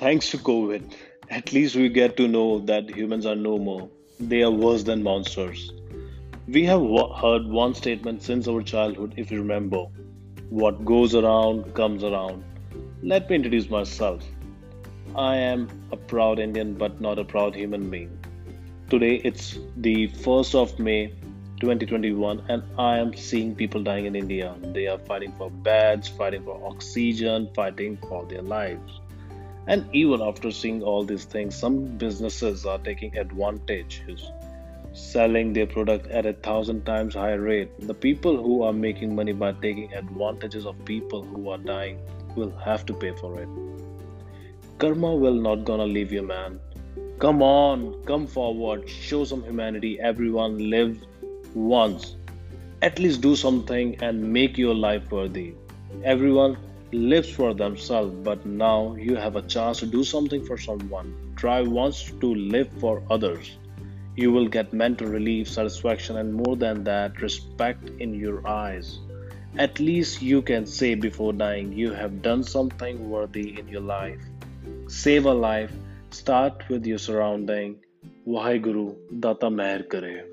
Thanks to COVID, at least we get to know that humans are no more. They are worse than monsters. We have wa- heard one statement since our childhood, if you remember what goes around comes around. Let me introduce myself. I am a proud Indian, but not a proud human being. Today it's the 1st of May 2021, and I am seeing people dying in India. They are fighting for beds, fighting for oxygen, fighting for their lives. And even after seeing all these things, some businesses are taking advantage, selling their product at a thousand times higher rate. The people who are making money by taking advantages of people who are dying will have to pay for it. Karma will not gonna leave you, man. Come on, come forward, show some humanity. Everyone lives once. At least do something and make your life worthy. Everyone lives for themselves, but now you have a chance to do something for someone. Try once to live for others. You will get mental relief, satisfaction, and more than that, respect in your eyes. At least you can say before dying, you have done something worthy in your life. Save a life, start with your surrounding. Waheguru Data Meher Kare.